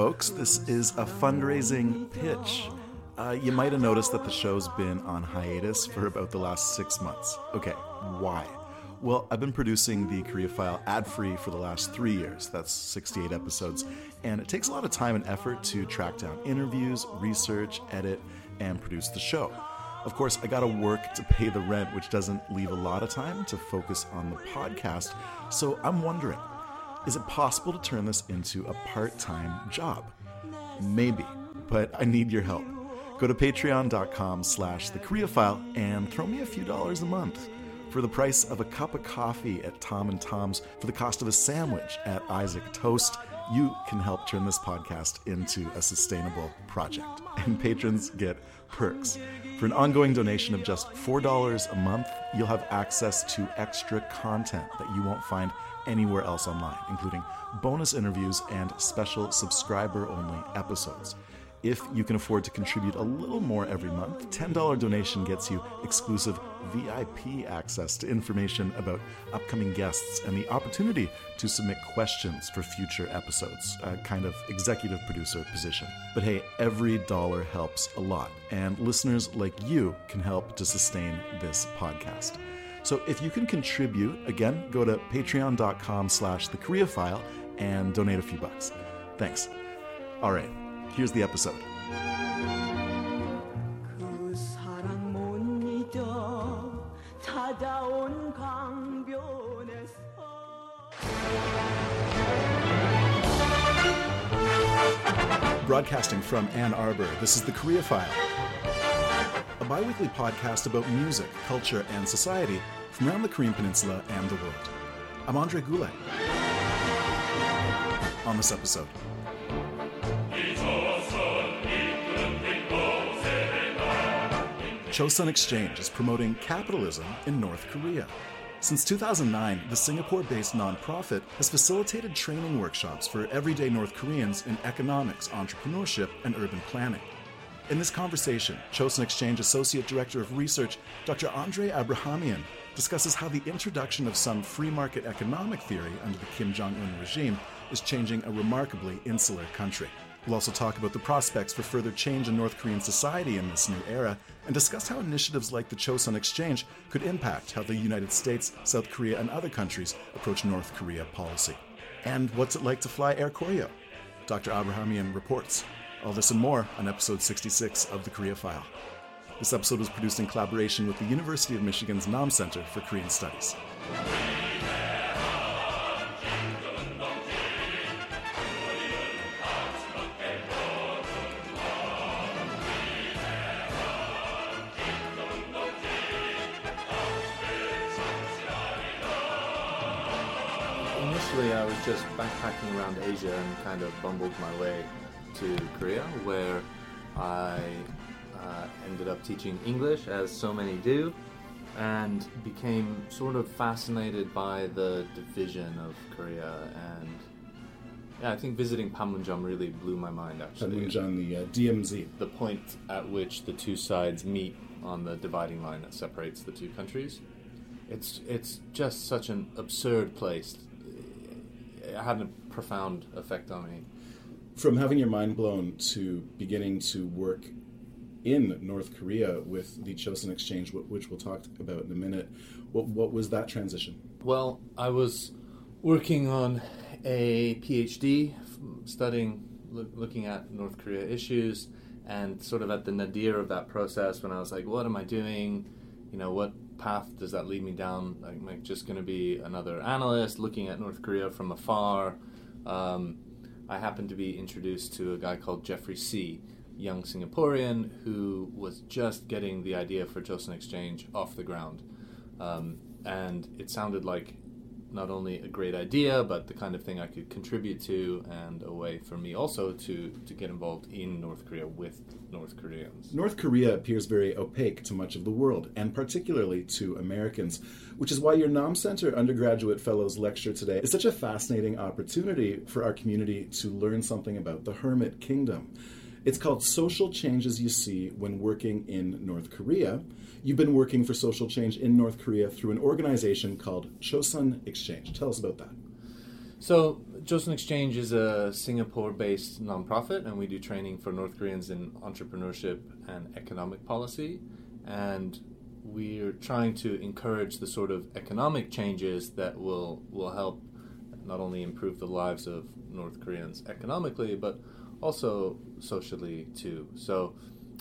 folks. This is a fundraising pitch. Uh, you might have noticed that the show's been on hiatus for about the last six months. Okay, why? Well, I've been producing the Korea File ad free for the last three years. That's 68 episodes. And it takes a lot of time and effort to track down interviews, research, edit, and produce the show. Of course, I gotta work to pay the rent, which doesn't leave a lot of time to focus on the podcast. So I'm wondering is it possible to turn this into a part time job? Maybe, but I need your help. Go to patreon.com slash the Korea File and throw me a few dollars a month. For the price of a cup of coffee at Tom and Tom's, for the cost of a sandwich at Isaac Toast, you can help turn this podcast into a sustainable project. And patrons get perks. For an ongoing donation of just $4 a month, you'll have access to extra content that you won't find anywhere else online, including bonus interviews and special subscriber only episodes. If you can afford to contribute a little more every month, $10 donation gets you exclusive VIP access to information about upcoming guests and the opportunity to submit questions for future episodes, a kind of executive producer position. But hey, every dollar helps a lot, and listeners like you can help to sustain this podcast. So if you can contribute, again, go to patreon.com slash the Korea File and donate a few bucks. Thanks. All right, Here's the episode. Broadcasting from Ann Arbor, this is the Korea File, a bi weekly podcast about music, culture, and society from around the Korean Peninsula and the world. I'm Andre Goulet. On this episode, Chosun Exchange is promoting capitalism in North Korea. Since 2009, the Singapore based nonprofit has facilitated training workshops for everyday North Koreans in economics, entrepreneurship, and urban planning. In this conversation, Chosun Exchange Associate Director of Research, Dr. Andray Abrahamian, discusses how the introduction of some free market economic theory under the Kim Jong un regime is changing a remarkably insular country. We'll also talk about the prospects for further change in North Korean society in this new era and discuss how initiatives like the Chosun Exchange could impact how the United States, South Korea, and other countries approach North Korea policy. And what's it like to fly Air Koryo? Dr. Abrahamian reports. All this and more on episode 66 of the Korea File. This episode was produced in collaboration with the University of Michigan's Nam Center for Korean Studies. I was just backpacking around Asia and kind of bumbled my way to Korea, where I uh, ended up teaching English, as so many do, and became sort of fascinated by the division of Korea. And yeah, I think visiting Panmunjom really blew my mind, actually. Panmunjom, the uh, DMZ. The point at which the two sides meet on the dividing line that separates the two countries. It's it's just such an absurd place. Had a profound effect on me. From having your mind blown to beginning to work in North Korea with the Chosun Exchange, which we'll talk about in a minute, what, what was that transition? Well, I was working on a PhD, studying, loo- looking at North Korea issues, and sort of at the nadir of that process when I was like, what am I doing? You know, what path does that lead me down? Like, am I just going to be another analyst looking at North Korea from afar? Um, I happened to be introduced to a guy called Geoffrey See., young Singaporean who was just getting the idea for Joseon Exchange off the ground. Um, and it sounded like not only a great idea, but the kind of thing I could contribute to, and a way for me also to, to get involved in North Korea with North Koreans. North Korea appears very opaque to much of the world, and particularly to Americans, which is why your Nam Center undergraduate fellows lecture today is such a fascinating opportunity for our community to learn something about the Hermit Kingdom. It's called Social Changes You See When Working in North Korea. You've been working for social change in North Korea through an organization called Chosun Exchange. Tell us about that. So, Chosun Exchange is a Singapore based nonprofit, and we do training for North Koreans in entrepreneurship and economic policy. And we're trying to encourage the sort of economic changes that will, will help not only improve the lives of North Koreans economically, but also socially too. So,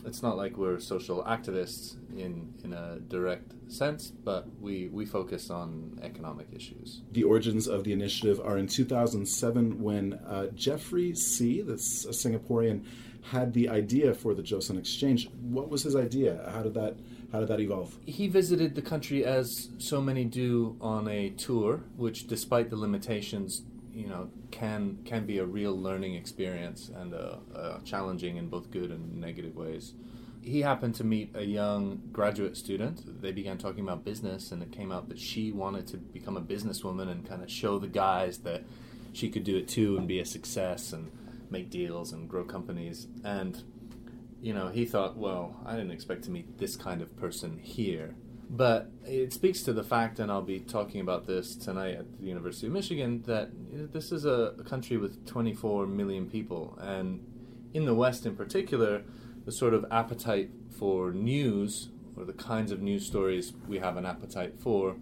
it's not like we're social activists in in a direct sense, but we we focus on economic issues. The origins of the initiative are in 2007 when uh, Geoffrey See, this a Singaporean, had the idea for the Joseon Exchange. What was his idea? How did that how did that evolve? He visited the country as so many do on a tour, which, despite the limitations, you know can can be a real learning experience and uh, uh, challenging in both good and negative ways. He happened to meet a young graduate student. They began talking about business, and it came out that she wanted to become a businesswoman and kind of show the guys that she could do it too and be a success and make deals and grow companies. And you know, he thought, well, I didn't expect to meet this kind of person here. But it speaks to the fact, and I'll be talking about this tonight at the University of Michigan, that this is a, country with 24 million people. And in the West, in particular, the sort of appetite for news, or the kinds of news stories we have an appetite for,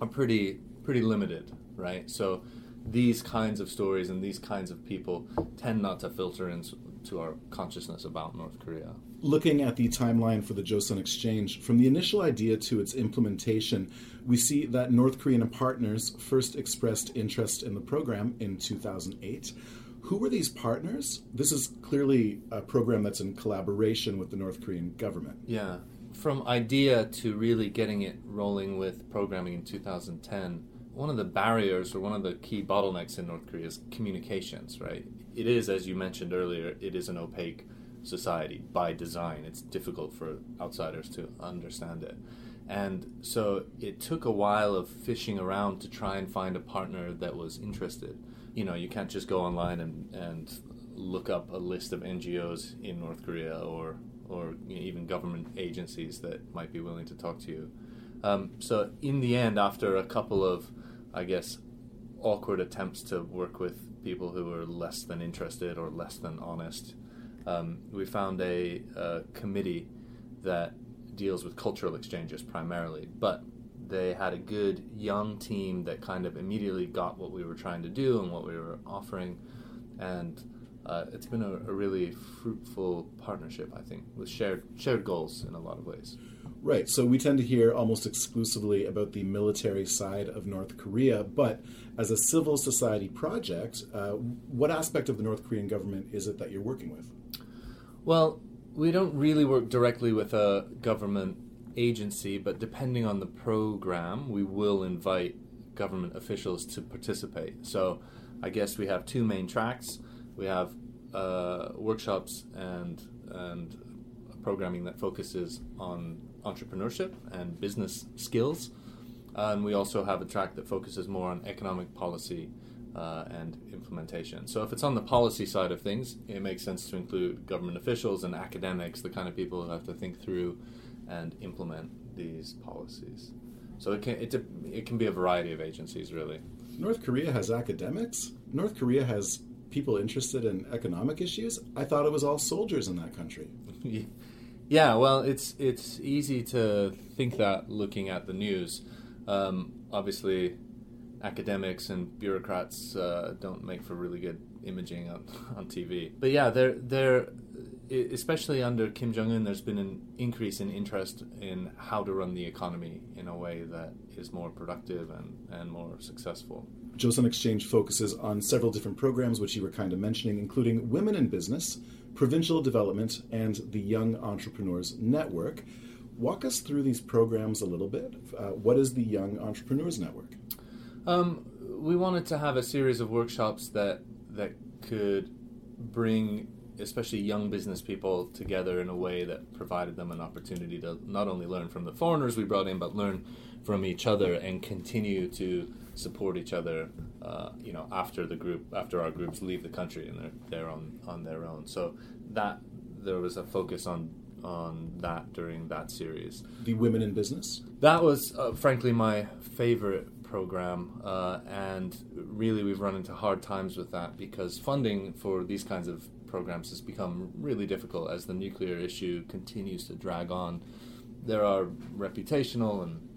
are pretty, pretty limited, right? So these kinds of stories and these kinds of people tend not to filter into our consciousness about North Korea looking at the timeline for the Joseon Exchange, from the initial idea to its implementation, we see that North Korean partners first expressed interest in the program in 2008. Who were these partners? This is clearly a program that's in collaboration with the North Korean government. Yeah. From idea to really getting it rolling with programming in 2010, one of the barriers or one of the key bottlenecks in North Korea is communications, right? It is, as you mentioned earlier, it is an opaque society by design. It's difficult for outsiders to understand it. And so it took a while of fishing around to try and find a partner that was interested. You know, you can't just go online and, and look up a list of NGOs in North Korea or, or even government agencies that might be willing to talk to you. Um, so, in the end, after a couple of, I guess, awkward attempts to work with people who were less than interested or less than honest, um, we found a, a, committee that deals with cultural exchanges primarily, but they had a good young team that kind of immediately got what we were trying to do and what we were offering, and uh, it's been a, a, really fruitful partnership, I think, with shared shared goals in a lot of ways. Right. So we tend to hear almost exclusively about the military side of North Korea, but as a civil society project, uh, what aspect of the North Korean government is it that you're working with? Well, we don't really work directly with a government agency, but depending on the program, we will invite government officials to participate. So I guess we have two main tracks. We have uh, workshops and and programming that focuses on entrepreneurship and business skills, and we also have a track that focuses more on economic policy uh, and implementation. So, if it's on the policy side of things, it makes sense to include government officials and academics, the kind of people who have to think through and implement these policies. So, it can, it, it can be a variety of agencies, really. North Korea has academics? North Korea has people interested in economic issues? I thought it was all soldiers in that country. yeah, well, it's, it's easy to think that looking at the news. Um, obviously, academics and bureaucrats uh, don't make for really good imaging on, on TV. But yeah, they're they're especially under Kim Jong Un. There's been an increase in interest in how to run the economy in a way that is more productive and, and more successful. Joseon Exchange focuses on several different programs, which you were kind of mentioning, including Women in Business, Provincial Development, and the Young Entrepreneurs Network. Walk us through these programs a little bit. Uh, what is the Young Entrepreneurs Network? Um, we wanted to have a series of workshops that that could bring especially young business people together in a way that provided them an opportunity to not only learn from the foreigners we brought in, but learn from each other and continue to support each other. Uh, you know, after the group, after our groups leave the country and they're they're on on their own. So that there was a focus on on that during that series. The women in business. That was uh, frankly my favorite program, uh, and really we've run into hard times with that because funding for these kinds of programs has become really difficult as the nuclear issue continues to drag on. There are reputational and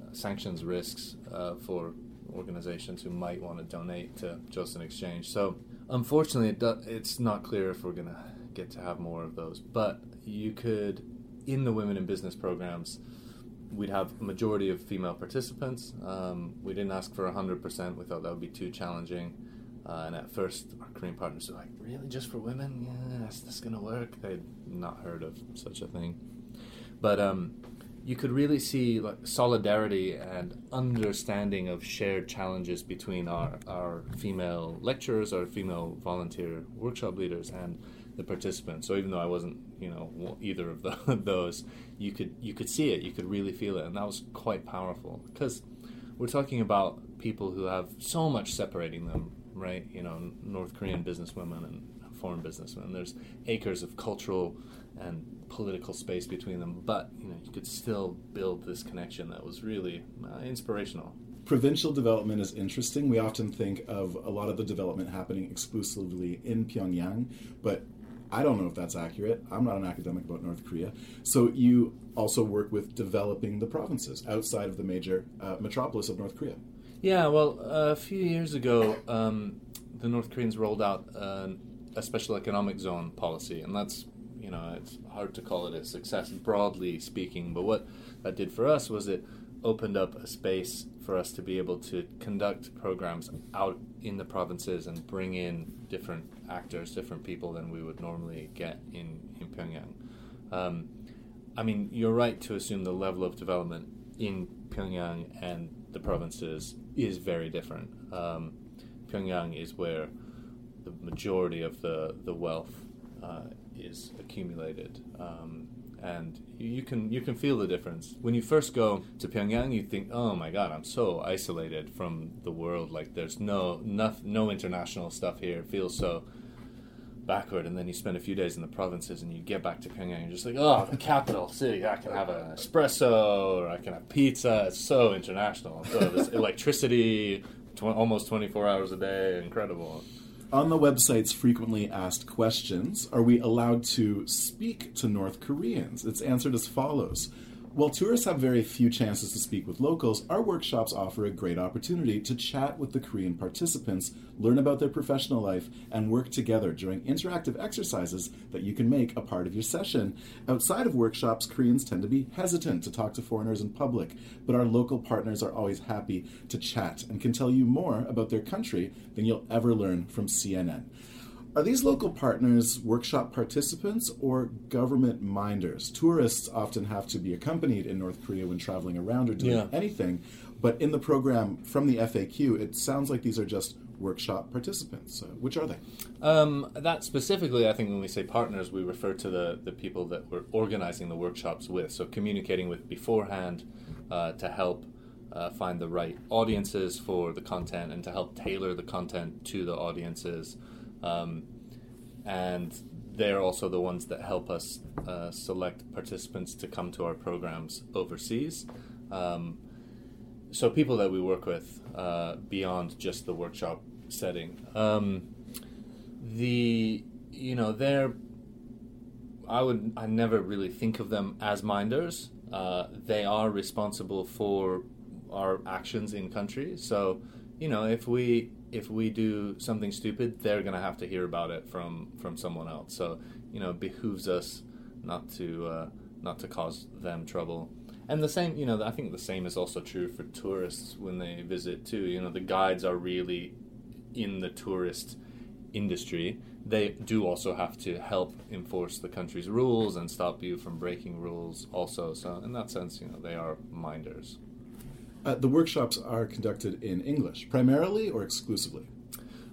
uh, sanctions risks uh, for organizations who might want to donate to Joseon Exchange. So, unfortunately, it do- it's not clear if we're going to get to have more of those. But you could, in the Women in Business programs, we'd have a majority of female participants. Um, we didn't ask for 100%, we thought that would be too challenging. Uh, and at first, our Korean partners were like, really, just for women? Yeah, is this going to work? They'd not heard of such a thing. But um, you could really see like solidarity and understanding of shared challenges between our, our female lecturers, our female volunteer workshop leaders, and the participants. So even though I wasn't, you know, either of the, those, you could you could see it, you could really feel it, and that was quite powerful because we're talking about people who have so much separating them, right? You know, North Korean businesswomen and foreign businessmen. There's acres of cultural and political space between them, but you know, you could still build this connection that was really uh, inspirational. Provincial development is interesting. We often think of a lot of the development happening exclusively in Pyongyang, but I don't know if that's accurate. I'm not an academic about North Korea. So you also work with developing the provinces outside of the major uh, metropolis of North Korea. Yeah, well, a few years ago, um, the North Koreans rolled out uh, a special economic zone policy, and that's you know it's hard to call it a success broadly speaking. But what that did for us was it opened up a space for us to be able to conduct programs out in the provinces and bring in different actors, different people than we would normally get in in Pyongyang. Um, I mean, you're right to assume the level of development in Pyongyang and the provinces is very different. Um, Pyongyang is where the majority of the the wealth uh, is accumulated, um, and you can you can feel the difference when you first go to Pyongyang. You think, oh my God, I'm so isolated from the world. Like there's no no, no international stuff here. It feels so backward and then you spend a few days in the provinces and you get back to Pyongyang and you're just like, oh, the capital city, I can have an espresso or I can have pizza. It's so international. So there's electricity, tw- almost 24 hours a day, incredible. On the website's frequently asked questions, are we allowed to speak to North Koreans? It's answered as follows. While tourists have very few chances to speak with locals, our workshops offer a great opportunity to chat with the Korean participants, learn about their professional life, and work together during interactive exercises that you can make a part of your session. Outside of workshops, Koreans tend to be hesitant to talk to foreigners in public, but our local partners are always happy to chat and can tell you more about their country than you'll ever learn from CNN. Are these local partners workshop participants or government minders? Tourists often have to be accompanied in North Korea when traveling around or doing Yeah. anything, but in the program from the FAQ, it sounds like these are just workshop participants. Uh, which are they? Um, that specifically, I think when we say partners, we refer to the, the people that we're organizing the workshops with. So communicating with beforehand uh, to help uh, find the right audiences for the content and to help tailor the content to the audiences. Um, and they're also the ones that help us uh, select participants to come to our programs overseas. Um, so people that we work with uh, beyond just the workshop setting. Um, the you know they're I would I never really think of them as minders. Uh, they are responsible for our actions in country. So you know if we if we do something stupid, they're gonna have to hear about it from from someone else. So you know it behooves us not to uh, not to cause them trouble. And the same, you know, I think the same is also true for tourists when they visit too. You know, the guides are really in the tourist industry. They do also have to help enforce the country's rules and stop you from breaking rules. Also, so in that sense, you know, they are minders. Uh, the workshops are conducted in English, primarily or exclusively?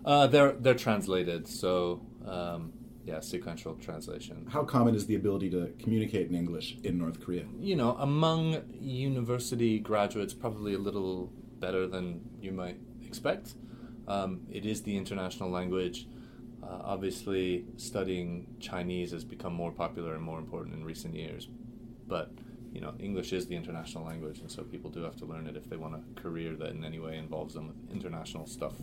Uh, they're they're translated, so um, yeah, sequential translation. How common is the ability to communicate in English in North Korea? you know, among university graduates, probably a little better than you might expect. Um, it is the international language. Uh, obviously, studying Chinese has become more popular and more important in recent years. But you know, English is the international language, and so people do have to learn it if they want a career that in any way involves them with international stuff.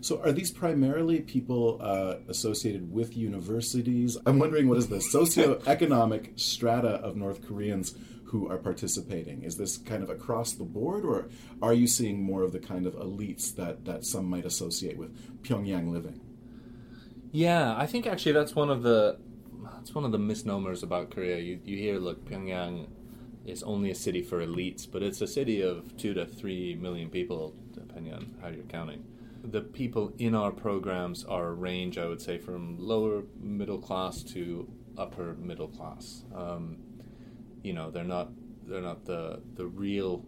So, are these primarily people uh, associated with universities? I'm wondering what is the socioeconomic strata of North Koreans who are participating? Is this kind of across the board, or are you seeing more of the kind of elites that, that some might associate with Pyongyang living? Yeah, I think actually that's one of the that's one of the misnomers about Korea. You you hear look Pyongyang is only a city for elites, but it's a city of two to three million people, depending on how you're counting. The people in our programs are a range, I would say, from lower middle class to upper middle class. Um, you know, they're not they're not the the real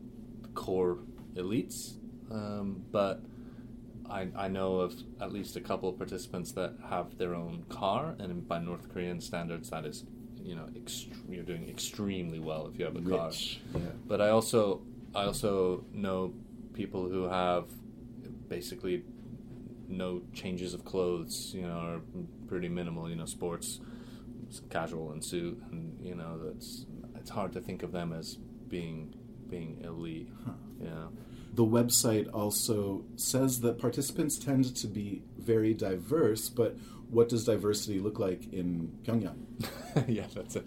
core elites, um, but I, I know of at least a couple of participants that have their own car, and by North Korean standards, that is you know ext- you're doing extremely well if you have a car. Rich. Yeah. But I also I also know people who have basically no changes of clothes. You know, are pretty minimal. You know, sports, casual and suit, and you know that's it's hard to think of them as being being elite. Yeah. The website also says that participants tend to be very diverse, but what does diversity look like in Pyongyang? yeah, that's a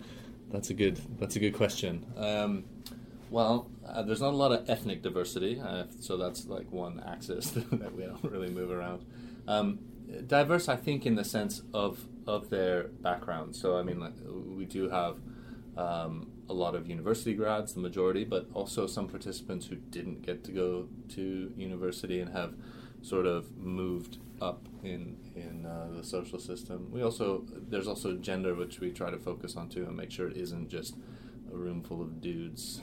that's a good that's a good question. Um, well, uh, there's not a lot of ethnic diversity, uh, so that's like one axis that we don't really move around. Um, diverse, I think, in the sense of of their background. So, I mean, like, we do have um, a lot of university grads, the majority, but also some participants who didn't get to go to university and have sort of moved up in in uh, the social system. We also there's also gender, which we try to focus on too, and make sure it isn't just a room full of dudes.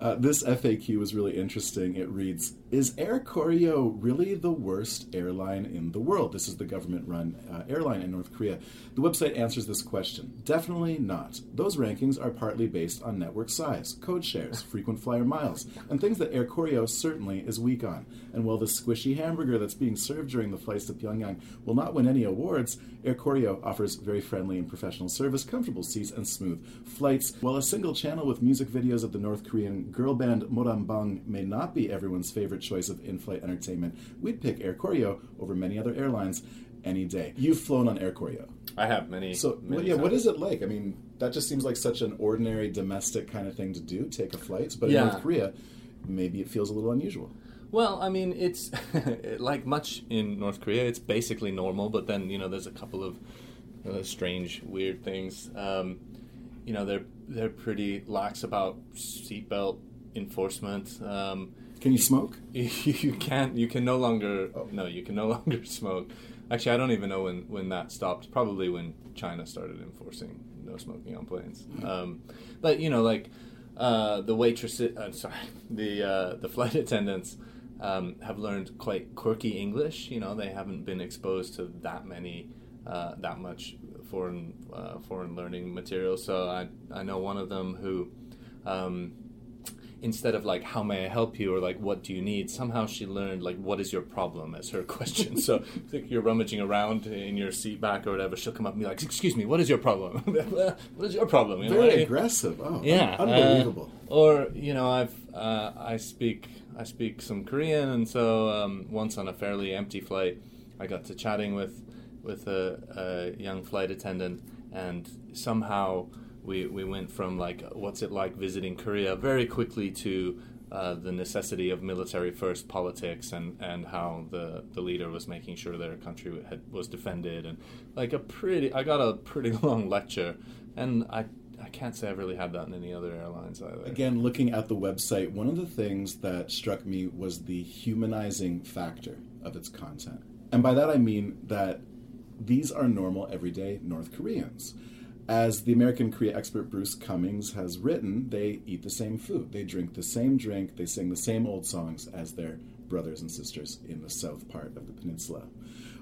Uh, this FAQ was really interesting. It reads Is Air Koryo really the worst airline in the world? This is the government run uh, airline in North Korea. The website answers this question Definitely not. Those rankings are partly based on network size, code shares, frequent flyer miles, and things that Air Koryo certainly is weak on. And while the squishy hamburger that's being served during the flights to Pyongyang will not win any awards, Air Koryo offers very friendly and professional service, comfortable seats, and smooth flights. While a single channel with music videos of the North Korean girl band Moranbong may not be everyone's favorite choice of in flight entertainment, we'd pick Air Koryo over many other airlines any day. You've flown on Air Koryo. I have many. So, many well, yeah, what is it like? I mean, that just seems like such an ordinary domestic kind of thing to do, take a flight. But Yeah. in North Korea, maybe it feels a little unusual. Well, I mean, it's like much in North Korea. It's basically normal, but then you know, there's a couple of uh, strange, weird things. Um, you know, they're they're pretty lax about seatbelt enforcement. Um, Can you smoke? you can't. You can no longer. Oh. No, you can no longer smoke. Actually, I don't even know when when that stopped. Probably when China started enforcing no smoking on planes. Um, but you know, like uh, the waitresses. Uh, sorry, the uh, the flight attendants um, have learned quite quirky English. You know, they haven't been exposed to that many. Uh, that much foreign uh, foreign learning materials. So I I know one of them who um, instead of like how may I help you or like what do you need, somehow she learned like what is your problem as her question. so you're rummaging around in your seat back or whatever, she'll come up and be like, "Excuse me, what is your problem? what is your problem?" You Very I- aggressive. Oh, yeah, unbelievable. uh, or you know, I've uh, I speak I speak some Korean, and so um, once on a fairly empty flight, I got to chatting with with a, a young flight attendant, and somehow we we went from like what's it like visiting Korea very quickly to. Uh, the necessity of military first politics and, and how the, the leader was making sure their country had, was defended and like a pretty I got a pretty long lecture and I I can't say I've really had that in any other airlines either. Again, looking at the website, one of the things that struck me was the humanizing factor of its content. And by that I mean that these are normal, everyday North Koreans. As the American Korea expert Bruce Cumings has written, they eat the same food, they drink the same drink, they sing the same old songs as their brothers and sisters in the south part of the peninsula.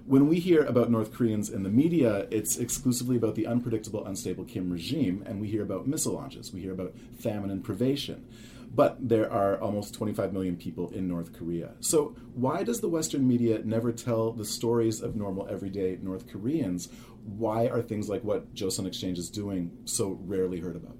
When we hear about North Koreans in the media, it's exclusively about the unpredictable, unstable Kim regime, and we hear about missile launches, we hear about famine and privation. But there are almost 25 million people in North Korea. So, why does the Western media never tell the stories of normal, everyday North Koreans? Why are things like what Joseon Exchange is doing so rarely heard about?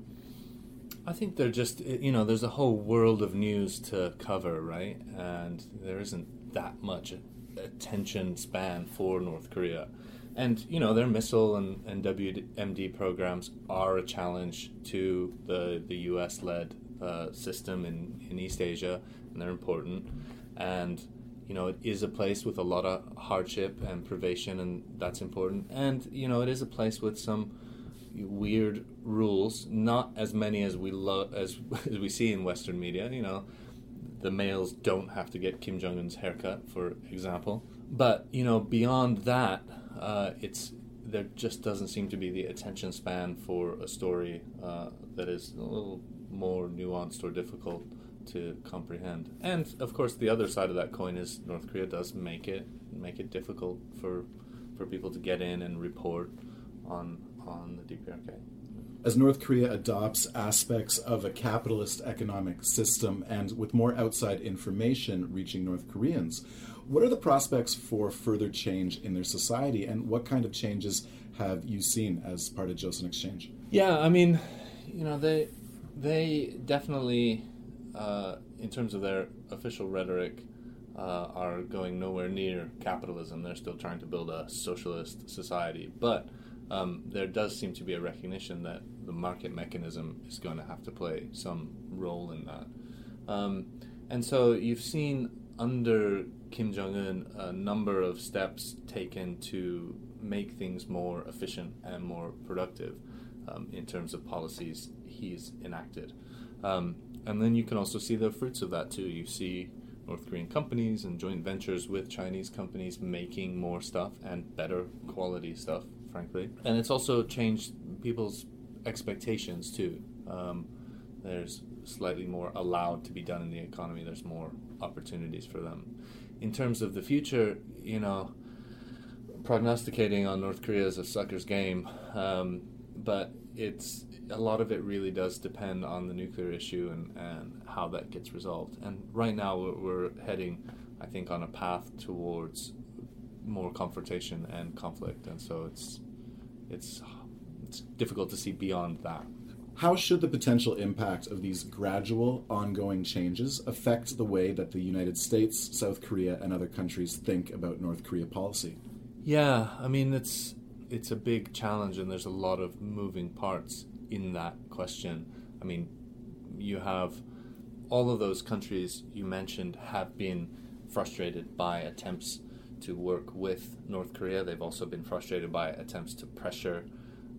I think they're just eh, you know there's a whole world of news to cover, right? And there isn't that much attention span for North Korea. And you know their missile and, and WMD programs are a challenge to the the U.S. led uh, system in, in East Asia, and they're important. And you know it is a place with a lot of hardship and privation, and that's important. And you know it is a place with some weird rules, not as many as we lo- as as we see in Western media. You know, the males don't have to get Kim Jong Un's haircut, for example. But you know, beyond that, uh, it's there just doesn't seem to be the attention span for a story uh, that is a little more nuanced or difficult to comprehend. And of course, the other side of that coin is North Korea does make it make it difficult for for people to get in and report on on the DPRK. As North Korea adopts aspects of a capitalist economic system and with more outside information reaching North Koreans, what are the prospects for further change in their society and what kind of changes have you seen as part of Joseon Exchange? Yeah, I mean, you know, they they definitely, uh, in terms of their official rhetoric, uh, are going nowhere near capitalism. They're still trying to build a socialist society, but um, there does seem to be a recognition that the market mechanism is going to have to play some role in that. Um, and so you've seen under Kim Jong un a number of steps taken to make things more efficient and more productive um, in terms of policies he's enacted. Um, and then you can also see the fruits of that too. You see North Korean companies and joint ventures with Chinese companies making more stuff and better quality stuff frankly. And it's also changed people's expectations too. Um, there's slightly more allowed to be done in the economy. There's more opportunities for them. In terms of the future, you know, prognosticating on North Korea is a sucker's game, um, but it's a lot of it really does depend on the nuclear issue and, and how that gets resolved. And right now we're, we're heading, I think, on a path towards more confrontation and conflict, and so it's it's it's difficult to see beyond that. How should the potential impact of these gradual, ongoing changes affect the way that the United States, South Korea, and other countries think about North Korea policy? Yeah, I mean it's it's a big challenge, and there's a lot of moving parts in that question. I mean, you have all of those countries you mentioned have been frustrated by attempts to work with North Korea. They've also been frustrated by attempts to pressure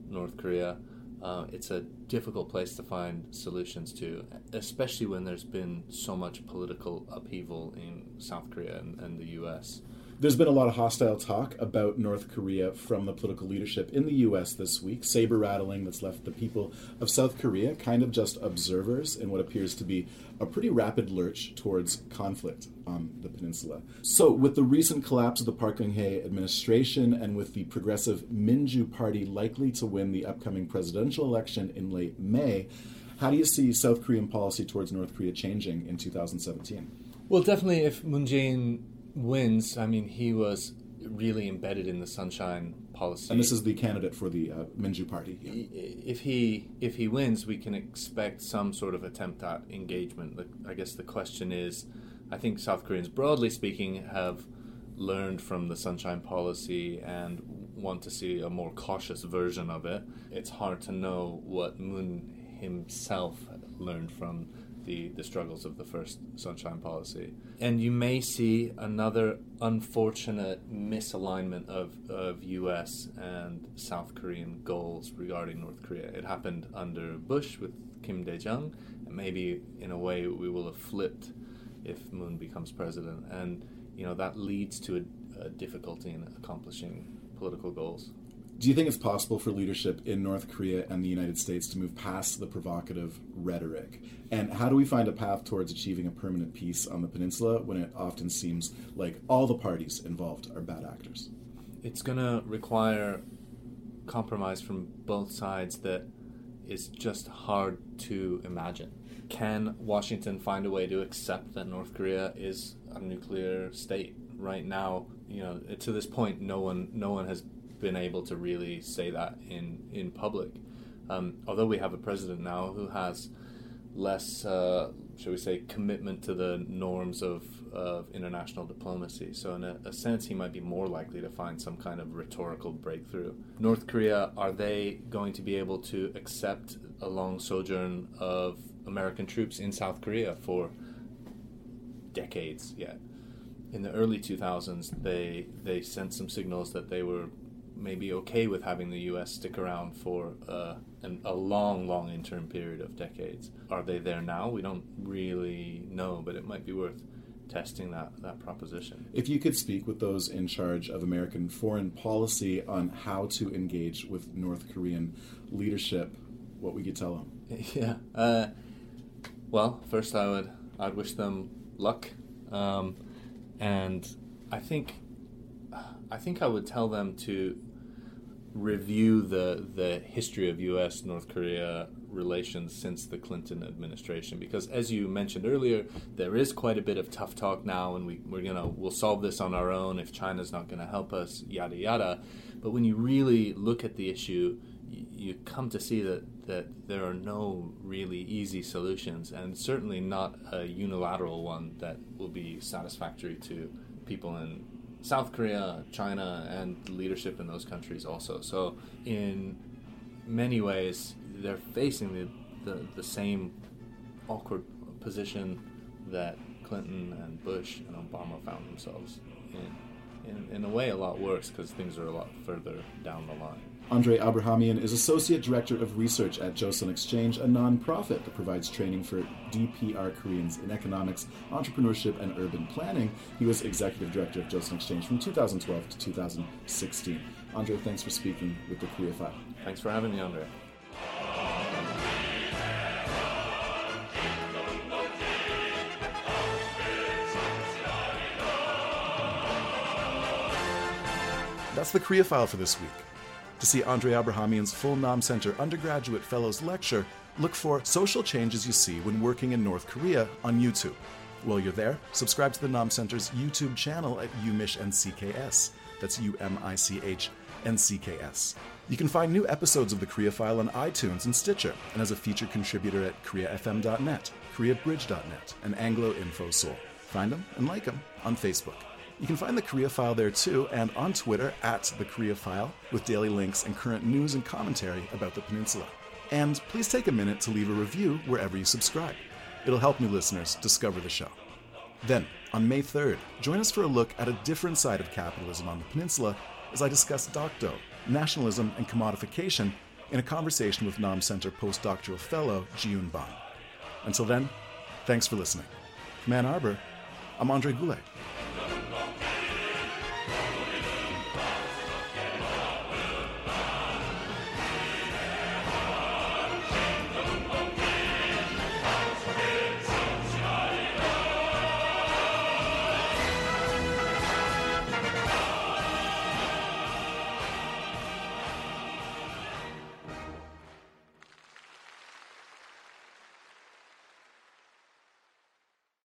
North Korea. Uh, it's a difficult place to find solutions to, especially when there's been so much political upheaval in South Korea and, and the U.S. There's been a lot of hostile talk about North Korea from the political leadership in the U.S. this week. Saber rattling that's left the people of South Korea kind of just observers in what appears to be a pretty rapid lurch towards conflict on the peninsula. So, with the recent collapse of the Park Geun-hye administration and with the progressive Minju Party likely to win the upcoming presidential election in late May, how do you see South Korean policy towards North Korea changing in 2017? Well, definitely, if Moon Jae-in wins, I mean, he was really embedded in the sunshine policy. And this is the candidate for the uh, Minju Party. Yeah. If he if he wins, we can expect some sort of attempt at engagement. I guess the question is, I think South Koreans, broadly speaking, have learned from the sunshine policy and want to see a more cautious version of it. It's hard to know what Moon himself learned from the, the struggles of the first Sunshine Policy. And you may see another unfortunate misalignment of, of US and South Korean goals regarding North Korea. It happened under Bush with Kim Dae Jung, and maybe in a way we will have flipped if Moon becomes president. And you know that leads to a, a difficulty in accomplishing political goals. Do you think it's possible for leadership in North Korea and the United States to move past the provocative rhetoric? And how do we find a path towards achieving a permanent peace on the peninsula when it often seems like all the parties involved are bad actors? It's going to require compromise from both sides that is just hard to imagine. Can Washington find a way to accept that North Korea is a nuclear state? Right now, you know, to this point, no one, no one has been able to really say that in in public. Um, although we have a president now who has less, uh, shall we say, commitment to the norms of, of international diplomacy. So, in a, a, sense, he might be more likely to find some kind of rhetorical breakthrough. North Korea, are they going to be able to accept a long sojourn of American troops in South Korea for decades yet? In the early 2000s, they they sent some signals that they were maybe okay with having the U.S. stick around for uh, an, a long, long interim period of decades. Are they there now? We don't really know, but it might be worth testing that, that proposition. If you could speak with those in charge of American foreign policy on how to engage with North Korean leadership, what would you tell them? Yeah. Uh, well, first I would I'd wish them luck, um, and I think I think I would tell them to review the the history of U.S. North Korea relations since the Clinton administration because as you mentioned earlier there is quite a bit of tough talk now and we, we're gonna we'll solve this on our own if China's not gonna help us yada yada but when you really look at the issue you, come to see that that there are no really easy solutions and certainly not a unilateral one that will be satisfactory to people in South Korea, China, and leadership in those countries also. So, in many ways, they're facing the, the, the same awkward position that Clinton and Bush and Obama found themselves in. In, in a way, a lot worse because things are a lot further down the line. Andray Abrahamian is Associate Director of Research at Joseon Exchange, a nonprofit that provides training for DPR Koreans in economics, entrepreneurship, and urban planning. He was Executive Director of Joseon Exchange from 2012 to 2016. Andray, thanks for speaking with the Korea File. Thanks for having me, Andre. That's the Korea File for this week. To see Andray Abrahamian's full Nam Center undergraduate fellows lecture, look for Social Changes You See When Working in North Korea on YouTube. While you're there, subscribe to the Nam Center's YouTube channel at UMich NCKS. That's U M I C H N C K S. You can find new episodes of the Korea File on iTunes and Stitcher, and as a featured contributor at KoreaFM.net, KoreaBridge.net, and Anglo Info. Find them and like them on Facebook. You can find the Korea File there too, and on Twitter at the Korea File, with daily links and current news and commentary about the peninsula. And please take a minute to leave a review wherever you subscribe. It'll help new listeners discover the show. Then, on May 3rd, join us for a look at a different side of capitalism on the peninsula as I discuss Dokdo, nationalism, and commodification in a conversation with Nam Center postdoctoral fellow Jiun Bang. Until then, thanks for listening. From Ann Arbor, I'm Andre Goulet.